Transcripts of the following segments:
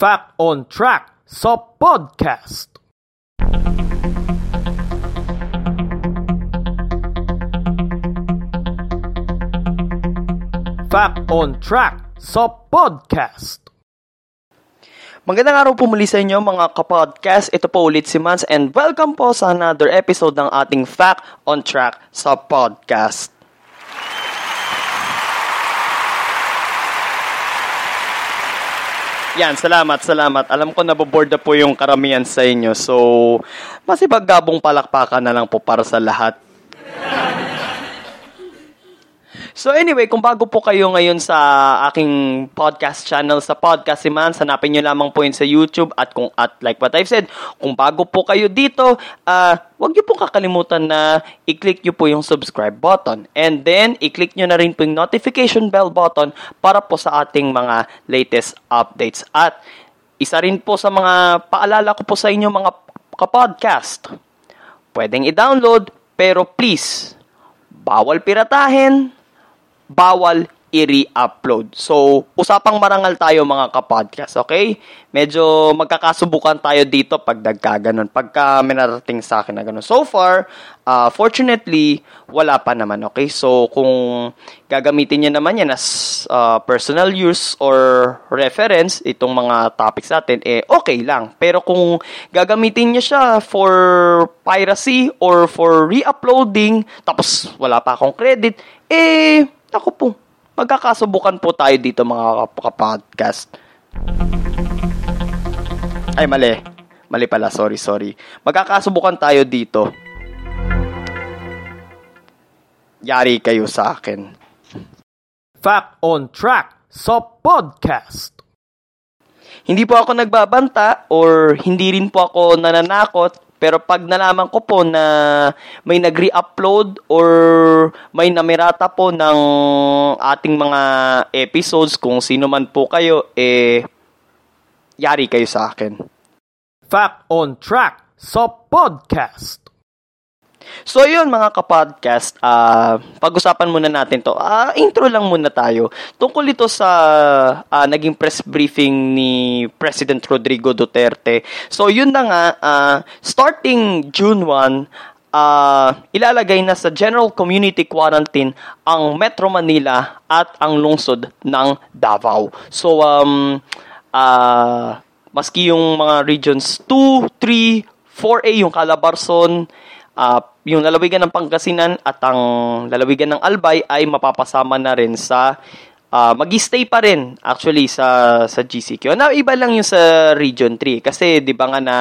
Fact on Track sa podcast. Fact on Track sa podcast. Magandang araw po muli sa inyo mga kapodcast. Ito po ulit si Mans and welcome po sa another episode ng ating Fact on Track sa podcast. Yan, salamat, salamat. Alam ko naboboard na po yung karamihan sa inyo. So, masipaggabong palakpakan na lang po para sa lahat. So anyway, kung bago po kayo ngayon sa aking podcast channel sa Podcast Man, hanapin nyo lamang po yun sa YouTube at kung at like what I've said, kung bago po kayo dito, uh, huwag nyo po kakalimutan na i-click nyo po yung subscribe button. And then, i-click nyo na rin po yung notification bell button para po sa ating mga latest updates. At isa rin po sa mga paalala ko po sa inyo mga kapodcast. Pwedeng i-download, pero please, bawal piratahin, bawal i-re-upload. So, usapang marangal tayo mga kapodcast, okay? Medyo magkakasubukan tayo dito pag nagkaganon, pagka may narating sa akin na ganun. So far, uh, fortunately, wala pa naman, okay? So, kung gagamitin nyo naman yan as uh, personal use or reference, itong mga topics natin, eh, okay lang. Pero kung gagamitin nyo siya for piracy or for re-uploading, tapos wala pa akong credit, eh, ako po, magkakasubukan po tayo dito mga kapodcast. Ay, mali. Mali pala, sorry, sorry. Magkakasubukan tayo dito. Yari kayo sa akin. Fact on Track sa podcast. Hindi po ako nagbabanta or hindi rin po ako nananakot pero pag nalaman ko po na may nag-re-upload or may namirata po ng ating mga episodes, kung sino man po kayo, eh, yari kayo sa akin. Fact on Track sa podcast. So yun mga kapodcast, uh, pag-usapan muna natin to. Uh, intro lang muna tayo. Tungkol ito sa uh, naging press briefing ni President Rodrigo Duterte. So yun na nga, uh, starting June 1, uh, ilalagay na sa general community quarantine ang Metro Manila at ang lungsod ng Davao. So um, uh, maski yung mga regions 2, 3, 4A, yung Calabarzon, uh, yung lalawigan ng Pangasinan at ang lalawigan ng Albay ay mapapasama na rin sa uh, mag-stay pa rin actually sa sa GCQ. Na iba lang yung sa Region 3 kasi 'di ba nga na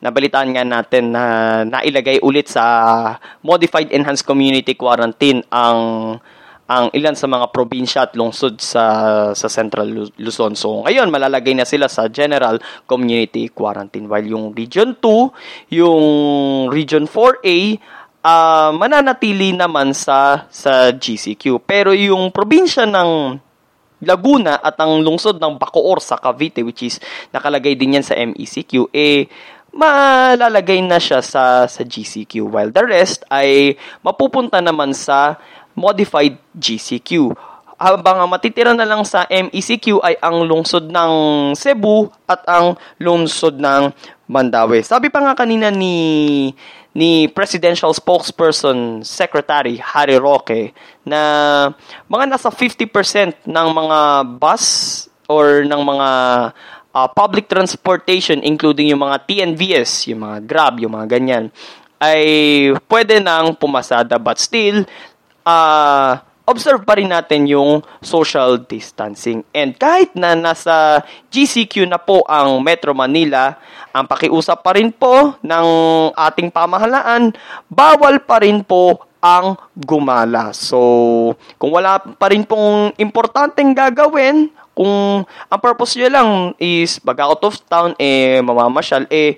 nabalitaan nga natin na nailagay ulit sa modified enhanced community quarantine ang ang ilan sa mga probinsya at lungsod sa sa Central Luzon. So ngayon malalagay na sila sa General Community Quarantine while yung Region 2, yung Region 4A uh, mananatili naman sa sa GCQ. Pero yung probinsya ng Laguna at ang lungsod ng Bacoor sa Cavite which is nakalagay din yan sa MECQ eh malalagay na siya sa sa GCQ while the rest ay mapupunta naman sa modified GCQ. Habang matitira na lang sa MECQ ay ang lungsod ng Cebu at ang lungsod ng Mandawi. Sabi pa nga kanina ni ni Presidential Spokesperson Secretary Harry Roque na mga nasa 50% ng mga bus or ng mga uh, public transportation including yung mga TNVS, yung mga Grab, yung mga ganyan ay pwede nang pumasada but still uh, observe pa rin natin yung social distancing. And kahit na nasa GCQ na po ang Metro Manila, ang pakiusap pa rin po ng ating pamahalaan, bawal pa rin po ang gumala. So, kung wala pa rin pong importanteng gagawin, kung ang purpose nyo lang is mag out of town, eh, mamamasyal, eh,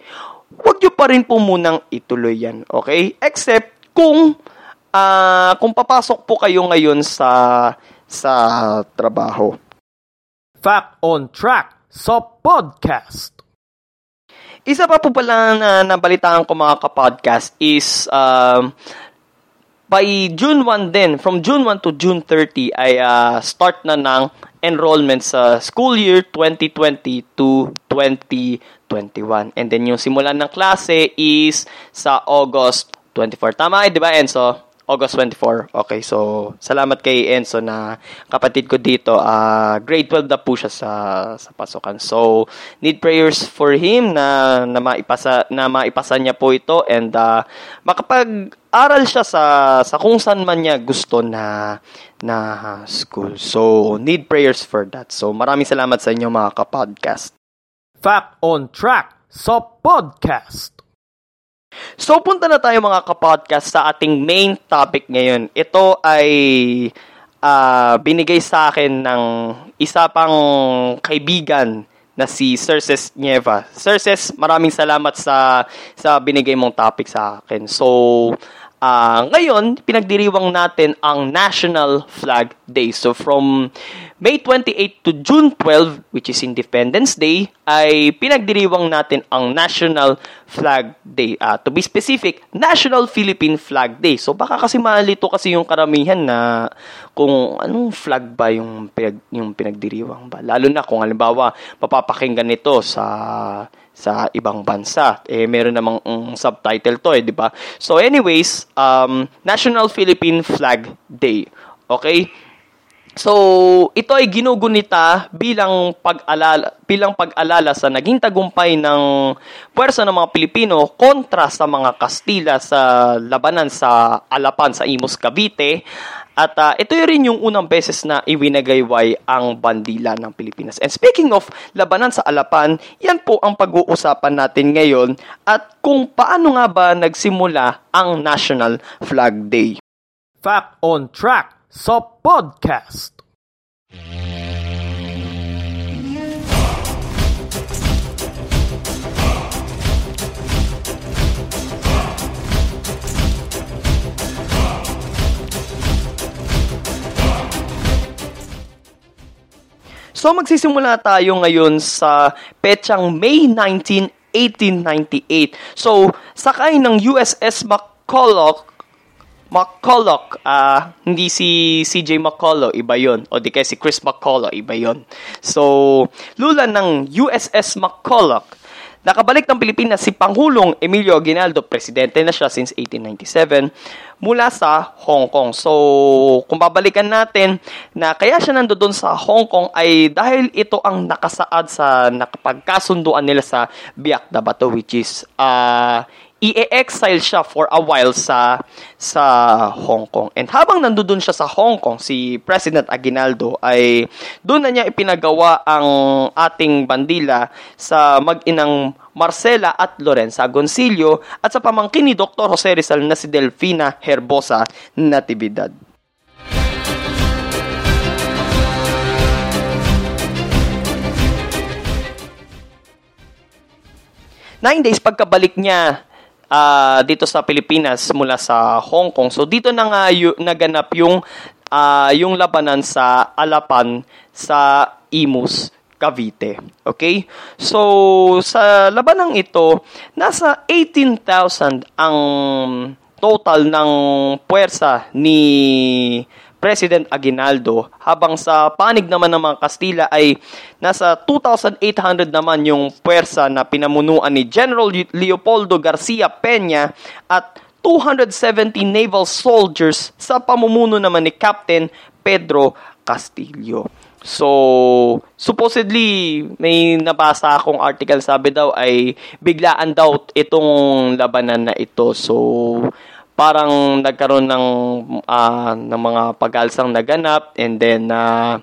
huwag nyo pa rin po munang ituloy yan. Okay? Except kung uh, kung papasok po kayo ngayon sa sa trabaho. Fact on Track sa podcast. Isa pa po pala na nabalitaan ko mga kapodcast is uh, by June 1 din, from June 1 to June 30 ay uh, start na ng enrollment sa school year 2020 to 2021. And then yung simulan ng klase is sa August 24. Tama, di ba Enzo? August 24. Okay, so salamat kay Enzo na kapatid ko dito. Uh, grade 12 na po siya sa sa pasukan. So need prayers for him na na maipasa na maipasa niya po ito and uh, makapag-aral siya sa sa kung saan man niya gusto na na school. So need prayers for that. So maraming salamat sa inyo mga ka-podcast. Fact on Track sa podcast. So, punta na tayo mga kapodcast sa ating main topic ngayon. Ito ay uh, binigay sa akin ng isa pang kaibigan na si Cerces Nieva. Cerces, maraming salamat sa sa binigay mong topic sa akin. So, Uh, ngayon, pinagdiriwang natin ang National Flag Day. So from May 28 to June 12, which is Independence Day, ay pinagdiriwang natin ang National Flag Day. Uh, to be specific, National Philippine Flag Day. So baka kasi malito kasi yung karamihan na kung anong flag ba yung, pinag, yung pinagdiriwang ba. Lalo na kung halimbawa mapapakinggan nito sa sa ibang bansa. Eh, meron namang um, subtitle to eh, di ba? So anyways, um, National Philippine Flag Day. Okay? So, ito ay ginugunita bilang pag-alala bilang pag-alala sa naging tagumpay ng puwersa ng mga Pilipino kontra sa mga Kastila sa labanan sa Alapan sa Imus Cavite at uh, ito rin yung unang beses na iwinagayway ang bandila ng Pilipinas. And speaking of labanan sa Alapan, yan po ang pag-uusapan natin ngayon at kung paano nga ba nagsimula ang National Flag Day. Fact on Track sa podcast. So magsisimula tayo ngayon sa petsang May 19, 1898. So sakay ng USS McCulloch McCulloch, uh, hindi si CJ McCulloch, iba yon O di kaya si Chris McCulloch, iba yon So, lula ng USS McCulloch Nakabalik ng Pilipinas si Pangulong Emilio Aguinaldo, presidente na siya since 1897, mula sa Hong Kong. So, kung babalikan natin na kaya siya nandoon sa Hong Kong ay dahil ito ang nakasaad sa nakapagkasunduan nila sa Biak na Bato which is uh, i-exile siya for a while sa sa Hong Kong. And habang nandoon siya sa Hong Kong, si President Aguinaldo ay doon na niya ipinagawa ang ating bandila sa mag-inang Marcela at Lorenza Goncillo at sa pamangkin ni Dr. Jose Rizal na si Delfina Herbosa Natividad. Nine days pagkabalik niya uh, dito sa Pilipinas mula sa Hong Kong. So dito na nga y- naganap yung uh, yung labanan sa Alapan sa Imus Cavite. Okay? So, sa labanang ito, nasa 18,000 ang total ng puwersa ni President Aguinaldo habang sa panig naman ng mga Kastila ay nasa 2,800 naman yung puwersa na pinamunuan ni General Leopoldo Garcia Peña at 270 naval soldiers sa pamumuno naman ni Captain Pedro Castillo. So, supposedly, may nabasa akong article sabi daw ay biglaan daw itong labanan na ito. So, parang nagkaroon ng uh, ng mga pag-alsang naganap and then uh,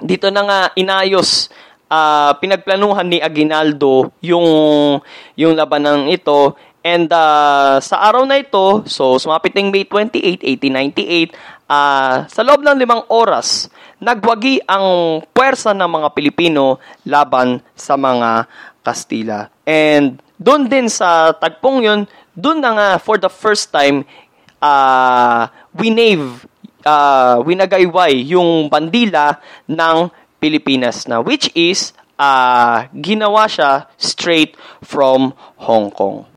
dito na nga inayos uh, pinagplanuhan ni Aguinaldo yung yung labanan ito. And uh, sa araw na ito so sumapit ng May 28 1898 uh, sa loob ng limang oras nagwagi ang puwersa ng mga Pilipino laban sa mga Kastila and doon din sa tagpong yun doon na nga for the first time uh, winave uh, winagayway yung bandila ng Pilipinas na which is uh, ginawa siya straight from Hong Kong.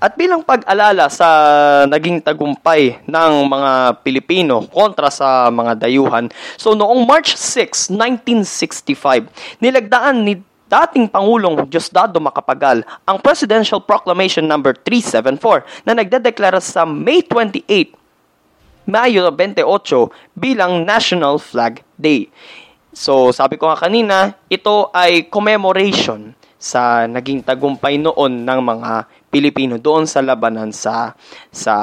At bilang pag-alala sa naging tagumpay ng mga Pilipino kontra sa mga dayuhan, so noong March 6, 1965, nilagdaan ni dating Pangulong Diosdado Macapagal ang Presidential Proclamation number 374 na nagdedeklara sa May 28, Mayo 28 bilang National Flag Day. So, sabi ko nga kanina, ito ay commemoration sa naging tagumpay noon ng mga Pilipino doon sa labanan sa sa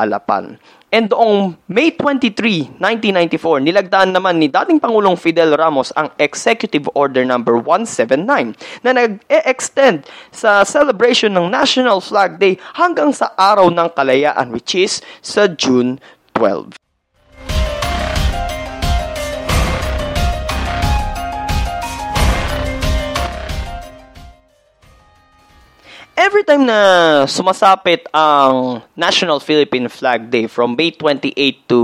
Alapan. And noong May 23, 1994, nilagdaan naman ni dating Pangulong Fidel Ramos ang Executive Order number 179 na nag-e-extend sa celebration ng National Flag Day hanggang sa araw ng kalayaan which is sa June 12. Every time na sumasapit ang National Philippine Flag Day from May 28 to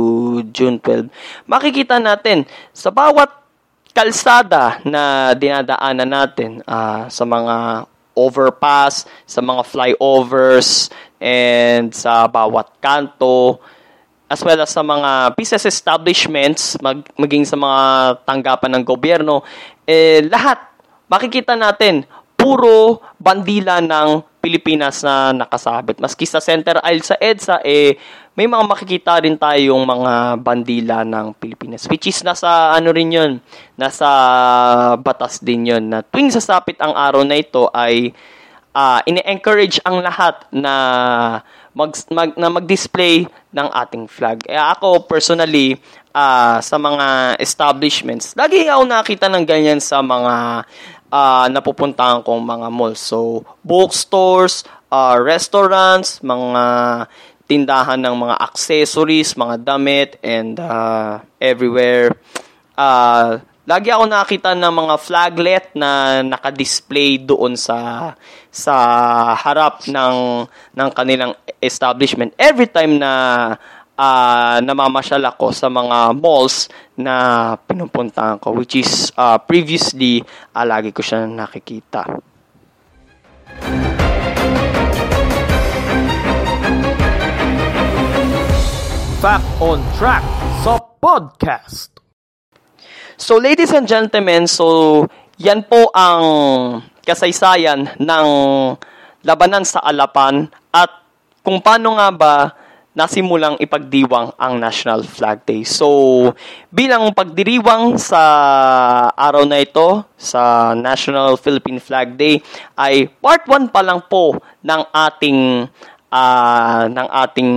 June 12, makikita natin sa bawat kalsada na dinadaanan natin uh, sa mga overpass, sa mga flyovers, and sa bawat kanto, as well as sa mga business establishments, mag, maging sa mga tanggapan ng gobyerno, eh, lahat makikita natin puro bandila ng Pilipinas na nakasabit. Maski sa center aisle sa EDSA, eh, may mga makikita rin tayong mga bandila ng Pilipinas. Which is nasa, ano rin yun, nasa batas din yun, na tuwing sasapit ang araw na ito ay uh, ine-encourage ang lahat na mag, mag, na mag-display ng ating flag. Eh, ako, personally, uh, sa mga establishments, lagi ako nakita ng ganyan sa mga uh, napupuntahan kong mga malls. So, bookstores, uh, restaurants, mga tindahan ng mga accessories, mga damit, and uh, everywhere. Uh, lagi ako nakita ng mga flaglet na naka-display doon sa sa harap ng ng kanilang establishment every time na uh, namamasyal ako sa mga malls na pinupuntahan ko which is uh, previously uh, lagi ko siya nakikita. Fact on Track sa podcast. So ladies and gentlemen, so yan po ang kasaysayan ng labanan sa Alapan at kung paano nga ba nasimulang ipagdiwang ang National Flag Day. So, bilang pagdiriwang sa araw na ito, sa National Philippine Flag Day, ay part 1 pa lang po ng ating uh, ng ating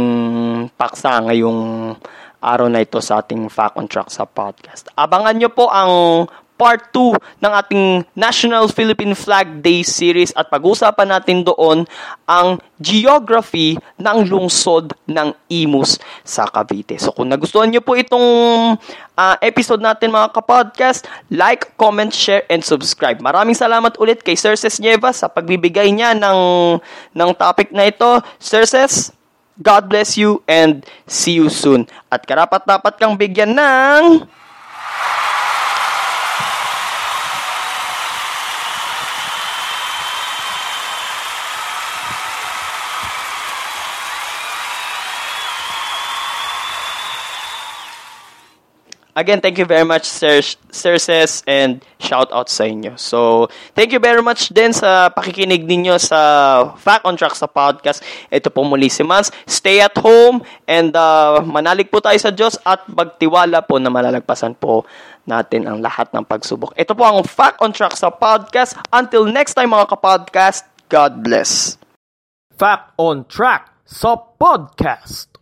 paksa ngayong araw na ito sa ating Fact on Track sa podcast. Abangan nyo po ang part 2 ng ating National Philippine Flag Day series at pag-usapan natin doon ang geography ng lungsod ng Imus sa Cavite. So kung nagustuhan niyo po itong uh, episode natin mga kapodcast, like, comment, share, and subscribe. Maraming salamat ulit kay Sir Ses Nieva sa pagbibigay niya ng, ng topic na ito. Sir Ses, God bless you and see you soon. At karapat dapat kang bigyan ng... Again, thank you very much, Sir, Sir Ses, and shout out sa inyo. So, thank you very much din sa pakikinig ninyo sa Fact on Track sa podcast. Ito po muli si Mans. Stay at home and uh, manalig po tayo sa Diyos at magtiwala po na malalagpasan po natin ang lahat ng pagsubok. Ito po ang Fact on Track sa podcast. Until next time mga kapodcast, God bless. Fact on Track sa podcast.